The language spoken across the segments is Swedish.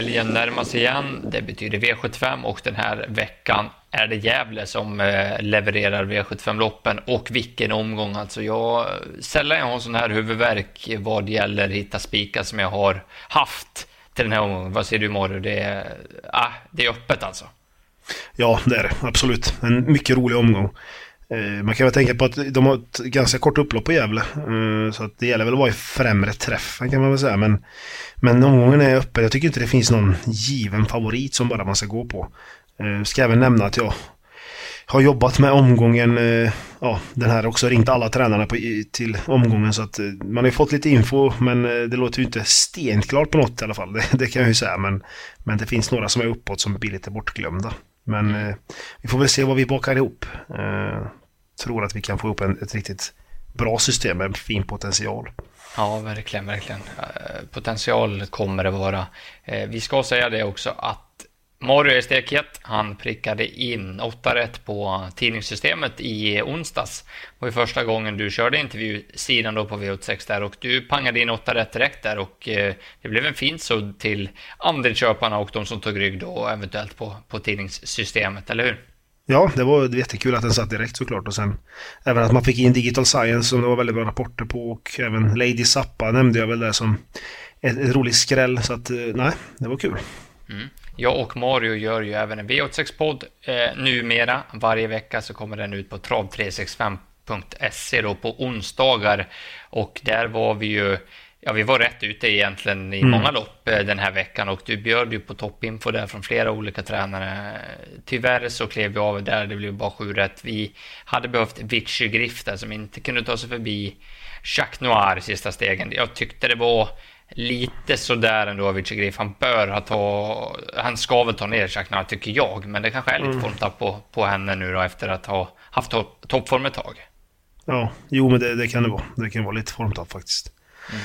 helgen närmar sig igen. Det betyder V75 och den här veckan är det Gävle som eh, levererar V75-loppen och vilken omgång alltså. Jag sällan jag har sån här huvudvärk vad gäller hitta spikar som jag har haft till den här omgången. Vad säger du Mario? Det är, ah, det är öppet alltså. Ja, det är det. Absolut. En mycket rolig omgång. Eh, man kan väl tänka på att de har ett ganska kort upplopp på Gävle. Eh, så att det gäller väl att vara i främre träffen kan man väl säga. Men, men omgången är öppen. Jag tycker inte det finns någon given favorit som bara man ska gå på. Eh, ska även nämna att jag har jobbat med omgången, ja den här också ringt alla tränarna på, till omgången så att man har ju fått lite info men det låter ju inte stenklart på något i alla fall. Det, det kan jag ju säga men, men det finns några som är uppåt som blir lite bortglömda. Men vi får väl se vad vi bakar ihop tror att vi kan få upp en, ett riktigt bra system med fin potential. Ja, verkligen, verkligen. Eh, potential kommer det vara. Eh, vi ska säga det också att Mario är stekhet. Han prickade in åtta rätt på tidningssystemet i onsdags. Det var första gången du körde intervjusidan då på V86 där och du pangade in åtta rätt direkt där och eh, det blev en fin sudd till andelsköparna och de som tog rygg då eventuellt på, på tidningssystemet, eller hur? Ja, det var jättekul att den satt direkt såklart och sen även att man fick in Digital Science som det var väldigt bra rapporter på och även Lady Zappa nämnde jag väl där som ett, ett roligt skräll så att eh, nej, det var kul. Mm. Jag och Mario gör ju även en V86-podd eh, numera. Varje vecka så kommer den ut på trav365.se då på onsdagar och där var vi ju Ja, vi var rätt ute egentligen i mm. många lopp eh, den här veckan och du bjöd ju på toppinfo där från flera olika tränare. Tyvärr så klev vi av där, det blev bara sju rätt. Vi hade behövt Vichy Griff där som inte kunde ta sig förbi Jacques Noir sista stegen. Jag tyckte det var lite sådär ändå Vichy Griff. Han bör ha ta, han ska väl ta ner Jacques Noir tycker jag, men det kanske är lite mm. formtapp på, på henne nu då efter att ha haft toppform ett tag. Ja, jo men det, det kan det vara. Det kan vara lite formtapp faktiskt. Mm.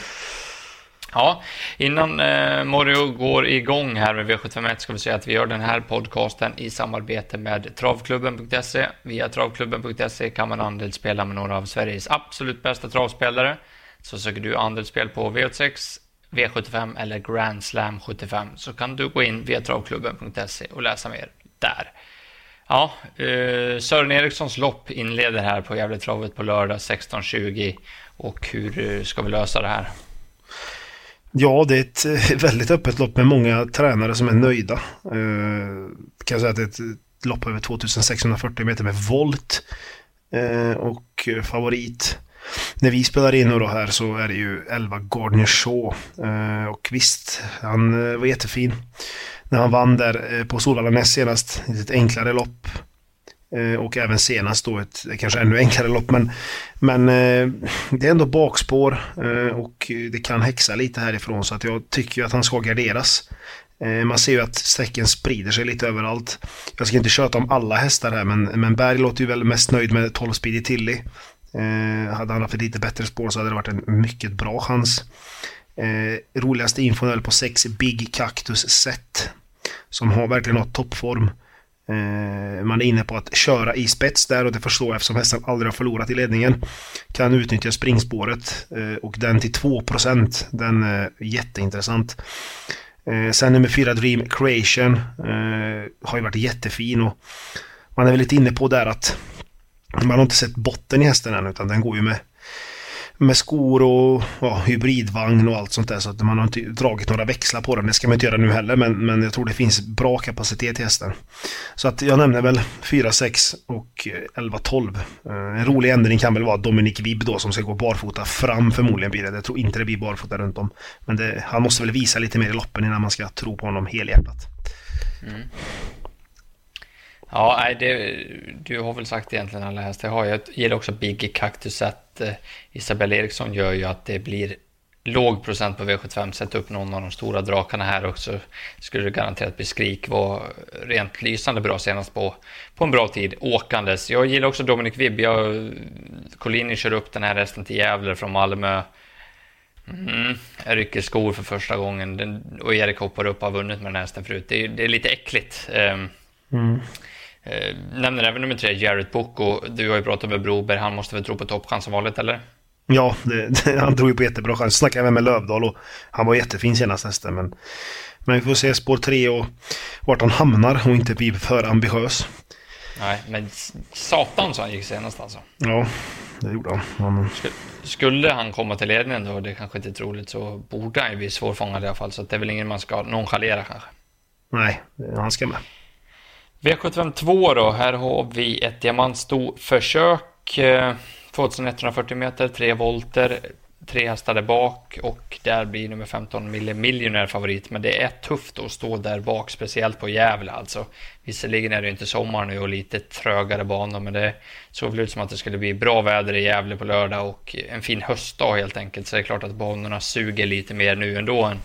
Ja, innan eh, Morio går igång här med V751 ska vi säga att vi gör den här podcasten i samarbete med travklubben.se. Via travklubben.se kan man andelsspela med några av Sveriges absolut bästa travspelare. Så söker du andelsspel på V86, V75 eller Grand Slam 75 så kan du gå in via travklubben.se och läsa mer där. Ja, eh, Sören Erikssons lopp inleder här på Gävletravet på lördag 16.20 och hur eh, ska vi lösa det här? Ja, det är ett eh, väldigt öppet lopp med många tränare som är nöjda. Eh, kan jag säga att det är ett lopp över 2640 meter med volt eh, och eh, favorit. När vi spelar in då här så är det ju 11 Gardner Shaw. Eh, och visst, han var jättefin. När han vann där på Solvalla näst senast, ett enklare lopp. Eh, och även senast då ett kanske ännu enklare lopp. Men, men eh, det är ändå bakspår eh, och det kan häxa lite härifrån så att jag tycker att han ska garderas. Man ser ju att sträcken sprider sig lite överallt. Jag ska inte köta om alla hästar här men, men Berg låter ju väl mest nöjd med 12 Speedy Tilly. Eh, hade han haft ett lite bättre spår så hade det varit en mycket bra chans. Eh, roligaste infon är på 6 Big Cactus Set. Som har verkligen har toppform. Eh, man är inne på att köra i spets där och det förstår jag eftersom hästen aldrig har förlorat i ledningen. Kan utnyttja springspåret eh, och den till 2% den är jätteintressant. Eh, sen nummer 4 Dream Creation har ju varit jättefin och man är väl lite inne på där att man har inte sett botten i hästen än utan den går ju med med skor och ja, hybridvagn och allt sånt där. Så att man har inte dragit några växlar på den. Det ska man inte göra nu heller, men, men jag tror det finns bra kapacitet i hästen. Så att jag nämner väl 4, 6 och eh, 11, 12. Eh, en rolig ändring kan väl vara Dominic Vibb då som ska gå barfota fram förmodligen blir det. Jag tror inte det blir barfota runt om. Men det, han måste väl visa lite mer i loppen innan man ska tro på honom helhjärtat. Mm. Ja, nej, det, du har väl sagt egentligen alla hästar jag har. Jag gillar också Biggie Cactus att eh, Isabel Eriksson gör ju att det blir låg procent på V75. Sätt upp någon av de stora drakarna här också. Skulle det garanterat bli skrik. Var rent lysande bra senast på, på en bra tid åkandes. Jag gillar också Dominic Vibb. Jag, Collini kör upp den här hästen till Gävle från Malmö. Mm, jag rycker skor för första gången den, och Erik hoppar upp och har vunnit med den här hästen förut. Det, det är lite äckligt. Um, mm. Eh, nämner även nummer tre, Jared Boko. Du har ju pratat med Broberg, han måste väl tro på toppchans som vanligt, eller? Ja, det, det, han tror ju på jättebra chans. Snackade även med Lövdahl och han var jättefin senast hästen. Men, Men vi får se spår tre och vart han hamnar och inte bli för ambitiös. Nej, men satan så han gick senast alltså. Ja, det gjorde han. han... Skulle han komma till ledningen då, det kanske inte är troligt, så borde han ju bli svårfångad i alla fall. Så det är väl ingen man ska nonchalera kanske. Nej, han ska med. V752 då, här har vi ett diamantsto-försök. 2140 eh, meter, 3 volter, tre hästar där bak och där blir nummer 15 Mille Millionaire favorit. Men det är tufft att stå där bak, speciellt på Gävle alltså. Visserligen är det inte sommar nu och lite trögare banor, men det såg väl ut som att det skulle bli bra väder i Gävle på lördag och en fin höstdag helt enkelt. Så det är klart att banorna suger lite mer nu ändå än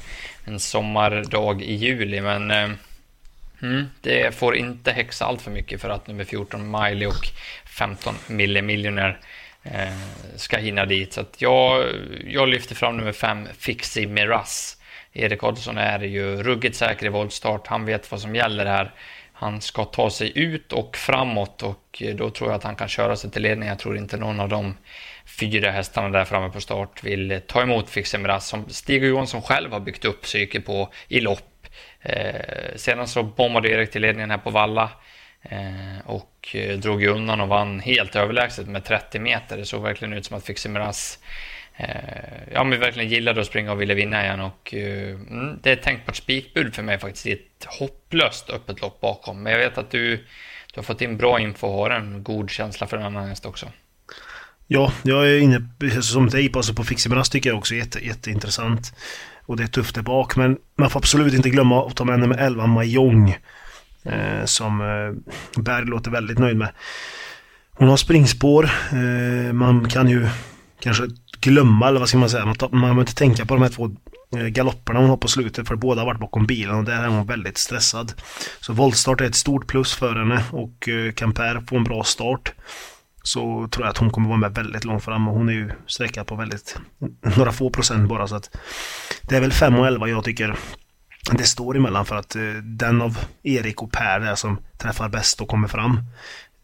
en sommardag i juli, men eh, mm, det får inte häxa allt för mycket för att nummer 14 Miley och 15 Mille Millionaire eh, ska hinna dit. Så att jag, jag lyfter fram nummer 5 Fixie Miraz. Erik Adolfsson är ju ruggigt säker i voltstart. Han vet vad som gäller här. Han ska ta sig ut och framåt och eh, då tror jag att han kan köra sig till ledning. Jag tror inte någon av de fyra hästarna där framme på start vill eh, ta emot Fixie Miraz. som Stig Johansson själv har byggt upp psyke på i lopp. Eh, sedan så bombade Erik till ledningen här på Valla. Eh, och eh, drog undan och vann helt överlägset med 30 meter. Det såg verkligen ut som att Fiximeras eh, ja, men verkligen gillade att springa och ville vinna igen. Och, eh, mm, det är ett tänkbart spikbud för mig faktiskt i ett hopplöst öppet lopp bakom. Men jag vet att du, du har fått in bra info och har en god känsla för en annan häst också. Ja, jag är inne som dig alltså på Fiximeras tycker jag också är jätte, jätteintressant. Och det är tufft där bak, men man får absolut inte glömma att ta med nummer 11, Mahjong. Eh, som eh, Berg låter väldigt nöjd med. Hon har springspår. Eh, man kan ju kanske glömma, eller vad ska man säga, man, man behöver inte tänka på de här två eh, galopperna hon har på slutet för båda har varit bakom bilen och där är hon väldigt stressad. Så voltstart är ett stort plus för henne och eh, kan Per få en bra start så tror jag att hon kommer vara med väldigt långt fram och hon är ju sträckad på väldigt några få procent bara så att det är väl 5 och 11 jag tycker det står emellan för att eh, den av Erik och Per där som träffar bäst och kommer fram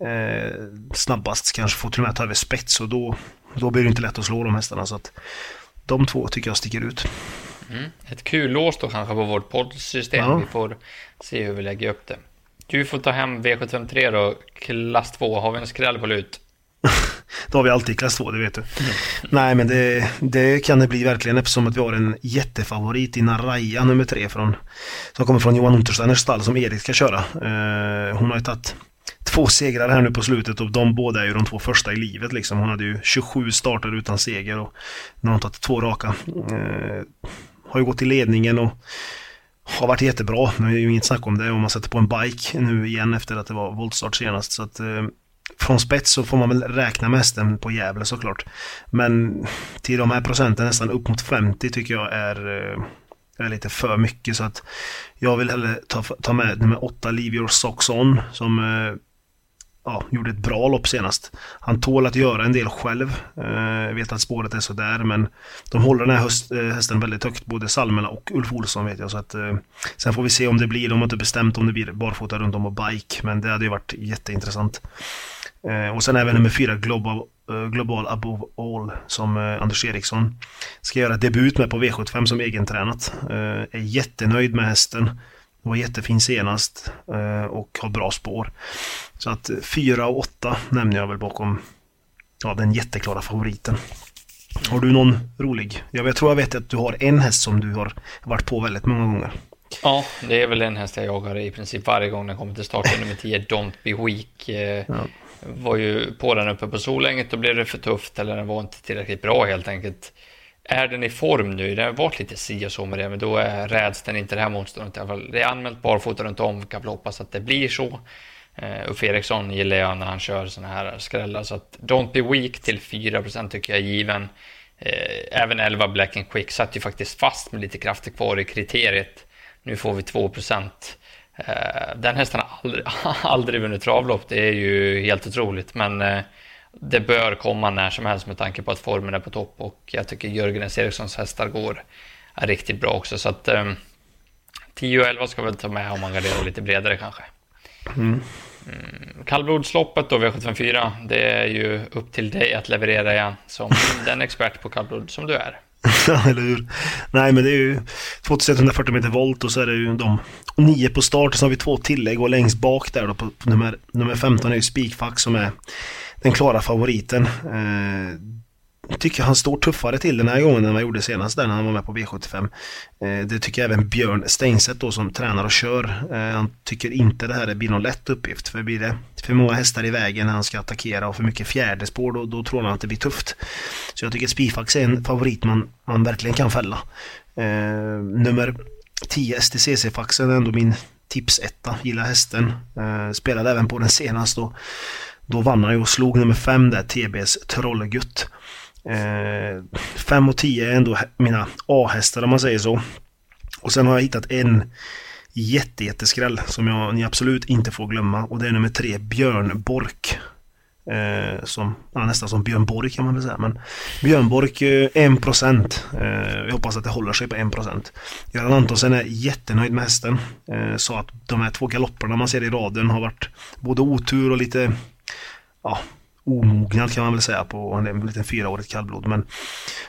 eh, snabbast kanske får till och med ta över spets och då, då blir det inte lätt att slå de hästarna så att de två tycker jag sticker ut. Mm. Ett kul lås då kanske på vårt poddsystem. Ja. Vi får se hur vi lägger upp det. Du får ta hem V753 då, klass 2. Har vi en skräll på lut? Då har vi alltid klass 2, det vet du. Mm. Nej, men det, det, kan det bli verkligen eftersom att vi har en jättefavorit i Naraya nummer 3 från, som kommer från Johan Untersteiners stall som Erik ska köra. Uh, hon har ju tagit två segrar här nu på slutet och de båda är ju de två första i livet liksom. Hon hade ju 27 starter utan seger och nu har hon tagit två raka. Uh, har ju gått i ledningen och har varit jättebra. Det är ju inget snack om det om man sätter på en bike nu igen efter att det var voltstart senast. Så att, uh, från spets så får man väl räkna med hästen på Gävle såklart. Men till de här procenten nästan upp mot 50 tycker jag är, eh, är lite för mycket så att jag vill hellre ta, ta med nummer 8 Leave Your Socks On som eh, ja, gjorde ett bra lopp senast. Han tål att göra en del själv. Eh, jag vet att spåret är sådär men de håller den här höst, hästen väldigt högt. Både Salmela och Ulf Olsson vet jag. Så att, sen får vi se om det blir, de har inte bestämt om det blir barfota runt om och bike. Men det hade ju varit jätteintressant. Eh, och sen även nummer fyra Global, uh, Global Above All som uh, Anders Eriksson ska göra debut med på V75 som egentränat. Är jättenöjd med hästen. Var jättefin senast och har bra spår. Så att 4 och 8 nämner jag väl bakom ja, den jätteklara favoriten. Har du någon rolig? Jag tror jag vet att du har en häst som du har varit på väldigt många gånger. Ja, det är väl en häst jag jagar i princip varje gång den kommer till start. Nummer 10, Don't Be Weak. Ja var ju på den uppe på Solänget, då blev det för tufft eller den var inte tillräckligt bra helt enkelt. Är den i form nu? Det har varit lite si och så med det, men då är, räds den inte det här motståndet i alla fall. Det är anmält barfota runt om, kan väl hoppas att det blir så. Eh, uh, Uffe Eriksson gillar jag när han kör sådana här skrällar, så att Don't Be Weak till 4% tycker jag är given. Uh, även 11 Black and Quick satt ju faktiskt fast med lite krafter kvar i kriteriet. Nu får vi 2% den hästen har aldrig, aldrig vunnit travlopp, det är ju helt otroligt. Men eh, det bör komma när som helst med tanke på att formen är på topp och jag tycker Jörgen S. Erikssons hästar går är riktigt bra också. Så att 10 och 11 ska vi ta med om man garderar lite bredare kanske. Mm. Mm, kallblodsloppet då, V754, det är ju upp till dig att leverera igen som den expert på kallblod som du är. eller hur? Nej, men det är ju 2140 meter volt och så är det ju de nio på start. Så har vi två tillägg och längst bak där då på, på nummer, nummer 15 är ju Spikfack som är den klara favoriten. Eh, tycker han står tuffare till den här gången än vad han gjorde senast där när han var med på V75. Eh, det tycker även Björn Steinset då som tränar och kör. Eh, han tycker inte det här blir någon lätt uppgift. För blir det för många hästar i vägen när han ska attackera och för mycket fjärdespår då, då tror han att det blir tufft. Så jag tycker Spifax är en favorit man, man verkligen kan fälla. Eh, nummer 10 STCC-faxen är ändå min tipsetta. Gillar hästen. Eh, spelade även på den senast då. Då vann han ju och slog nummer 5 där, TBs Trollgutt. 5 eh, och 10 är ändå mina A-hästar om man säger så. Och sen har jag hittat en jätte, jätteskräll som jag, ni absolut inte får glömma och det är nummer 3 Björn Bork. Eh, som, nästan som Björn Borg kan man väl säga. Men Björn Borg eh, 1%. Eh, hoppas att det håller sig på 1%. Göran Antonsen är jättenöjd med hästen. Eh, sa att de här två galopperna man ser i raden har varit både otur och lite ja, omognad kan man väl säga på en liten fyraårigt kallblod. Men,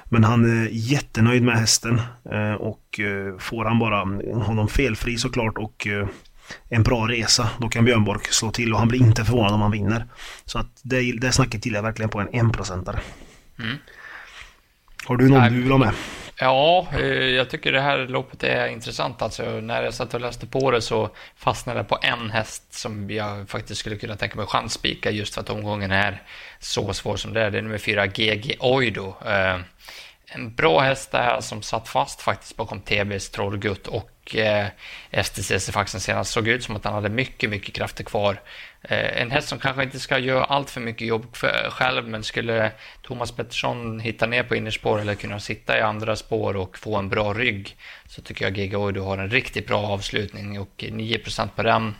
men han är jättenöjd med hästen eh, och eh, får han bara honom felfri såklart och eh, en bra resa, då kan Björnborg slå till och han blir inte förvånad om han vinner. Så att det, det snacket gillar jag verkligen på en enprocentare. Mm. Har du någon Nej, du vill ha med? Ja, eh, jag tycker det här loppet är intressant. Alltså, när jag satt och läste på det så fastnade jag på en häst som jag faktiskt skulle kunna tänka mig chansspika just för att omgången är så svår som det är. Det är nummer fyra, GG Oido. En bra häst där som satt fast faktiskt bakom TBs Trollgutt och eh, STCC-faxen senast. Såg ut som att han hade mycket, mycket krafter kvar. Eh, en häst som kanske inte ska göra allt för mycket jobb för, eh, själv, men skulle Thomas Pettersson hitta ner på innerspår eller kunna sitta i andra spår och få en bra rygg så tycker jag Giga du har en riktigt bra avslutning och 9 på den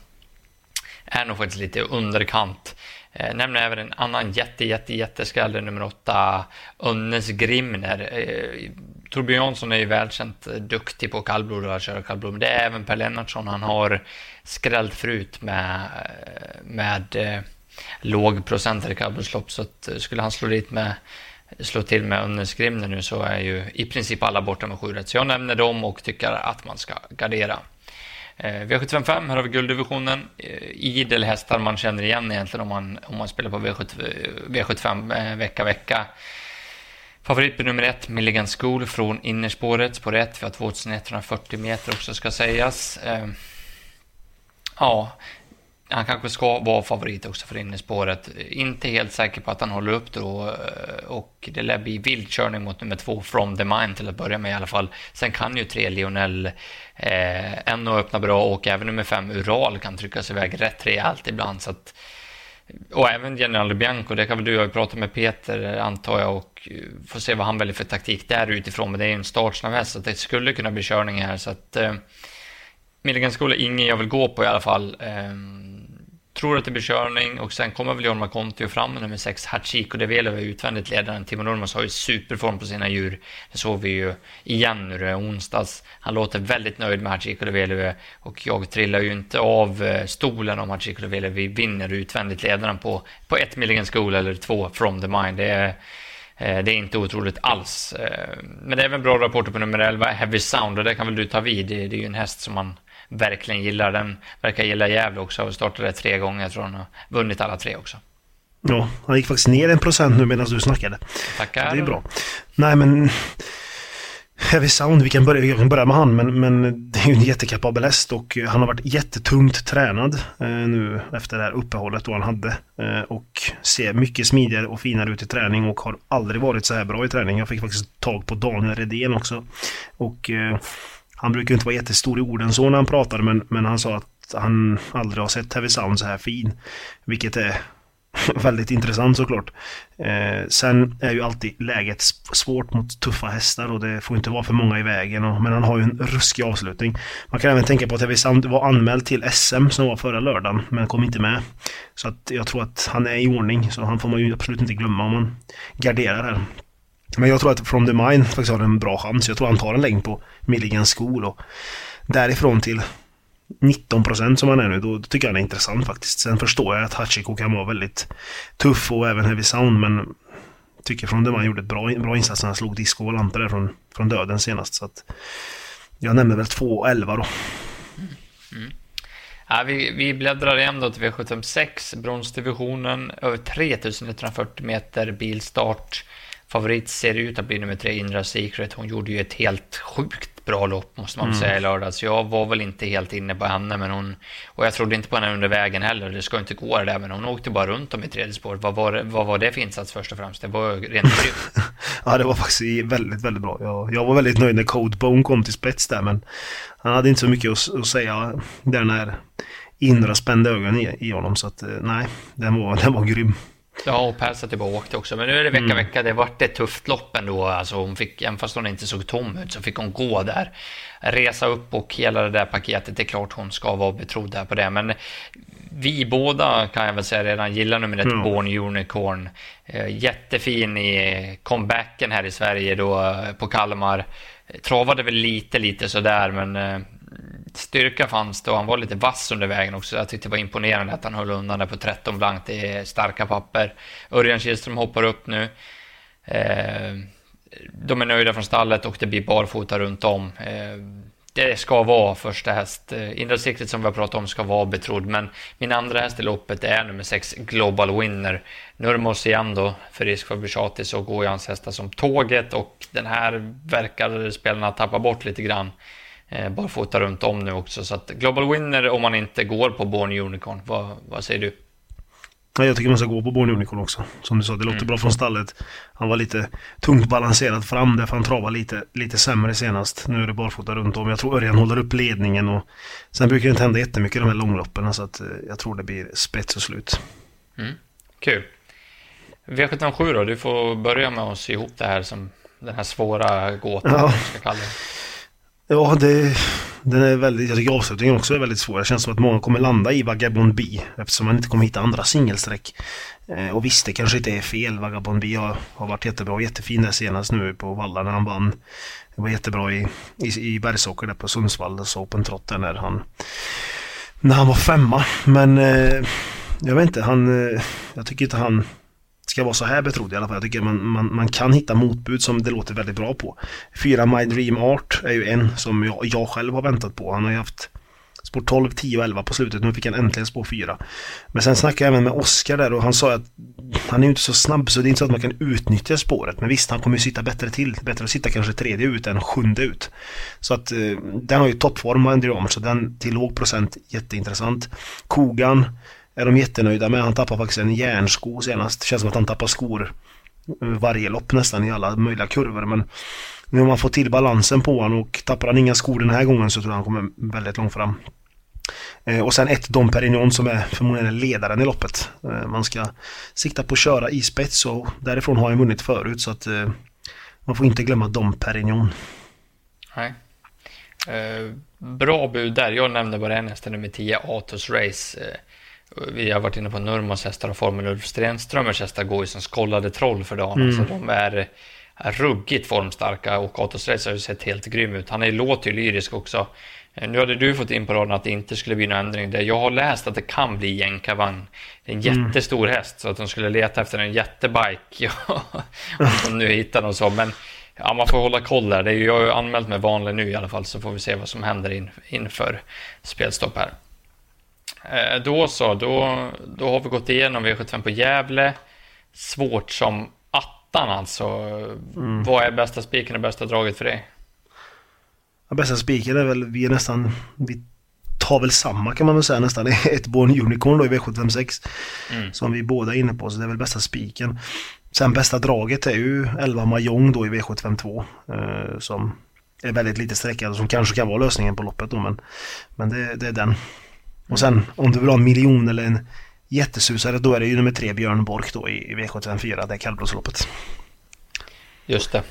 är nog faktiskt lite underkant. Eh, nämner även en annan jätte, jätte, jätteskräll, nummer åtta, Önnes Grimner. Eh, Torbjörn Jansson är ju välkänt duktig på kallblod och att köra kallblod, men det är även Per Lennartsson. Han har skrällt förut med, med eh, låg procent i kallblodslopp, så att, eh, skulle han slå dit med slå till med Önnes Grimner nu så är ju i princip alla borta med 7 rätt. Så jag nämner dem och tycker att man ska gardera. Eh, V755, här har vi gulddivisionen. Eh, Idel hästar man känner igen egentligen om man, om man spelar på V7, V75 eh, vecka, vecka. Favorit på nummer ett, Milligan School från innerspåret på rätt. Vi har 2140 meter också ska sägas. Ja, han kanske ska vara favorit också för innerspåret. Inte helt säker på att han håller upp då eh, och det lär bli vildkörning mot nummer två, From the Mind till att börja med i alla fall. Sen kan ju tre Lionel eh, ändå öppna bra och även nummer fem Ural kan trycka sig iväg rätt rejält ibland. Så att, och även General Bianco, det kan väl du ha pratat med Peter eh, antar jag och eh, får se vad han väljer för taktik där utifrån. Men det är ju en startsnabb häst så det skulle kunna bli körning här. Så att eh, Milligan School är ingen jag vill gå på i alla fall. Eh, tror att det blir körning och sen kommer väl Jorma Kontio fram med nummer 6, Hachiko Develo är utvändigt ledaren. Timo Nurmos har ju superform på sina djur. Det såg vi ju igen nu det onsdags. Han låter väldigt nöjd med Hachiko Develo och jag trillar ju inte av eh, stolen om Hachiko Develo vi vinner utvändigt ledaren på, på ett Milligan School eller två from the mind. Det är, eh, det är inte otroligt alls. Eh, men det är även bra rapporter på nummer 11, Heavy Sound, och det kan väl du ta vid. Det är ju en häst som man verkligen gillar. Den verkar gilla Gävle också och startade tre gånger. Jag tror han har vunnit alla tre också. Ja, han gick faktiskt ner en procent nu medan du snackade. Tackar. Det är bra. Nej, men... Heavy Sound, vi kan börja, vi kan börja med han, men, men det är ju en jättekapabel häst och han har varit jättetungt tränad eh, nu efter det här uppehållet då han hade. Eh, och ser mycket smidigare och finare ut i träning och har aldrig varit så här bra i träning. Jag fick faktiskt tag på Daniel Redén också. Och eh, han brukar inte vara jättestor i orden så när han pratar men, men han sa att han aldrig har sett Heavy Sound så här fin. Vilket är väldigt intressant såklart. Eh, sen är ju alltid läget svårt mot tuffa hästar och det får inte vara för många i vägen. Och, men han har ju en ruskig avslutning. Man kan även tänka på att Heavy Sound var anmäld till SM som var förra lördagen men kom inte med. Så att jag tror att han är i ordning så han får man ju absolut inte glömma om man garderar här. Men jag tror att From the Mine faktiskt har en bra chans. Jag tror han tar en längd på Milligan School och därifrån till 19% som han är nu, då tycker jag han är intressant faktiskt. Sen förstår jag att Hachiko kan vara väldigt tuff och även Heavy Sound, men tycker från det man gjorde ett bra, bra insats när han slog Disco och Volante där från, från döden senast. Så att jag nämner väl 2.11 då. Mm. Mm. Ja, vi, vi bläddrar igen då till V756, bronsdivisionen, över 3140 meter bilstart. Favorit ser ut att bli nummer tre, Indra Secret. Hon gjorde ju ett helt sjukt bra lopp, måste man mm. säga, i lördags. Jag var väl inte helt inne på henne, men hon... Och jag trodde inte på henne under vägen heller. Det ska inte gå det där, men hon åkte bara runt om i tredje spår. Vad var, vad var det för insats först och främst? Det var rent grymt. ja, det var faktiskt väldigt, väldigt bra. Jag, jag var väldigt nöjd när Codebone kom till spets där, men han hade inte så mycket att, att säga där när Indra spände ögonen i, i honom. Så att, eh, nej, den var, den var grym. Ja, och och åkte också. Men nu är det vecka, mm. vecka. Det vart ett tufft lopp ändå. Alltså hon fick, även fast hon inte såg tom ut, så fick hon gå där. Resa upp och hela det där paketet. Det är klart hon ska vara betrodd där på det. Men vi båda kan jag väl säga redan gillar nummer ett mm. Born Unicorn. Eh, jättefin i comebacken här i Sverige då eh, på Kalmar. Travade väl lite, lite sådär, men eh, styrka fanns det och han var lite vass under vägen också. Jag tyckte det var imponerande att han höll undan där på 13 blankt. Det är starka papper. Örjan Kihlström hoppar upp nu. Eh, de är nöjda från stallet och det blir barfota runt om. Eh, det ska vara första häst. Inre Indra Secret som vi har pratat om ska vara betrodd, men min andra häst i loppet är nummer 6 Global Winner. Nurmos igen då, för risk för Bishati så går ju hans hästar som tåget och den här verkar spelarna tappa bort lite grann barfota runt om nu också. Så att Global Winner om man inte går på Born Unicorn. Vad, vad säger du? Ja, jag tycker man ska gå på Born Unicorn också. Som du sa, det låter mm. bra från stallet. Han var lite tungt balanserad fram därför han travade lite, lite sämre senast. Nu är det barfota runt om. Jag tror Örjan håller upp ledningen och sen brukar det inte hända jättemycket i de här långloppen så att eh, jag tror det blir spets och slut. Mm. Kul. V757 då, du får börja med sy ihop det här som den här svåra gåtan, ja. ska kalla det. Ja, det, den är väldigt, jag tycker avslutningen också är väldigt svår. Det känns som att många kommer landa i Vagabond B eftersom man inte kommer hitta andra singelsträck. Eh, och visst, det kanske inte är fel. Vagabond B har, har varit jättebra och jättefin där senast nu på Valla när han vann. Det var jättebra i, i, i bergsåker där på Sundsvall, så Open Trot när han, när han var femma. Men eh, jag vet inte, han, eh, jag tycker inte han ska vara så här betrodd i alla fall. Jag tycker man, man, man kan hitta motbud som det låter väldigt bra på. Fyra My Dream Art är ju en som jag, jag själv har väntat på. Han har ju haft spår 12, 10 och 11 på slutet. Nu fick han äntligen spår 4. Men sen snackade jag även med Oskar där och han sa att han är ju inte så snabb så det är inte så att man kan utnyttja spåret. Men visst, han kommer ju sitta bättre till. Bättre att sitta kanske tredje ut än sjunde ut. Så att eh, den har ju toppform My Dream Art så den till låg procent jätteintressant. Kogan är de jättenöjda med. Han tappar faktiskt en järnsko senast. Det känns som att han tappar skor eh, varje lopp nästan i alla möjliga kurvor. Men nu har man fått till balansen på honom och tappar han inga skor den här gången så tror jag han kommer väldigt långt fram. Eh, och sen ett Dom Perignon som är förmodligen ledaren i loppet. Eh, man ska sikta på att köra i spets och därifrån har han vunnit förut så att man får inte glömma Dom Perignon. Nej. bra bud där. Jag nämnde bara en häst, nummer 10, Atos Race. Vi har varit inne på Nurmos hästar och Formel Ulf Stenströmers hästar går ju som skollade troll för dagen. Mm. Så de är, ruggigt formstarka och Atos Race har ju sett helt grym ut. Han är, låter ju lyrisk också. Eh, nu hade du fått in på raden att det inte skulle bli någon ändring där. Jag har läst att det kan bli jänkarvagn. Det är en mm. jättestor häst så att de skulle leta efter en jättebike. Om de nu hittar någon så. Men ja, man får hålla koll där. Det är ju, jag har ju anmält mig vanlig nu i alla fall så får vi se vad som händer in, inför spelstopp här. Eh, då så, då, då har vi gått igenom V75 på Gävle. Svårt som attan alltså. Mm. Vad är bästa spiken och bästa draget för dig? Ja, bästa spiken är väl, vi är nästan, vi tar väl samma kan man väl säga nästan. Ett Born Unicorn då i V756. Mm. Som vi båda är inne på, så det är väl bästa spiken. Sen bästa draget är ju 11 Mahjong då i V752. Eh, som är väldigt lite sträckad och som kanske kan vara lösningen på loppet då men, men det, det är den. Och sen om du vill ha en miljon eller en jättesusare då är det ju nummer tre Björn Bork då i, V754, det är kallblodsloppet. Just det.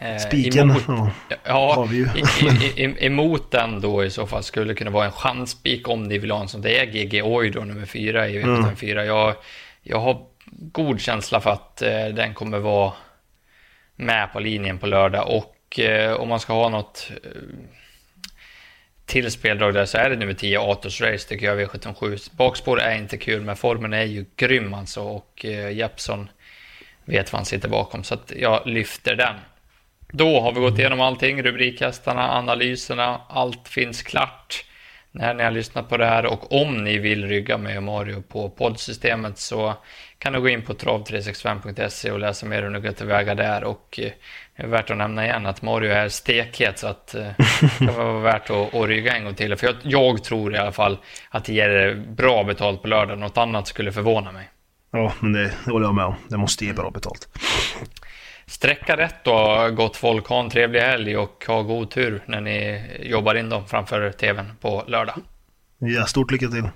Eh, Spiken emot, ja, ja, har vi ju. i, i, emot den då i så fall skulle det kunna vara en chansspik om ni vill ha en sån. Det är GG Oj då, nummer fyra i V754. Mm. Jag, jag har god känsla för att eh, den kommer vara med på linjen på lördag och eh, om man ska ha något eh, till speldrag där så är det nummer 10 Atos Race tycker jag V77. Bakspår är inte kul men formen är ju grym alltså och eh, Jeppson vet vad han sitter bakom. Så att jag lyfter den. Då har vi gått igenom allting, rubrikhästarna, analyserna, allt finns klart när ni har lyssnat på det här och om ni vill rygga med Mario på poddsystemet så kan du gå in på trav365.se och läsa mer hur ni går tillväga där och eh, det är värt att nämna igen att Mario är stekhet så att eh, det kan vara värt att, att rygga en gång till. För jag, jag tror i alla fall att det ger bra betalt på lördag. Något annat skulle förvåna mig. Ja, men det, det håller jag med om. Det måste ge bra betalt. Sträcka rätt då, gott folk. Ha en trevlig helg och ha god tur när ni jobbar in dem framför tvn på lördag. Ja, stort lycka till.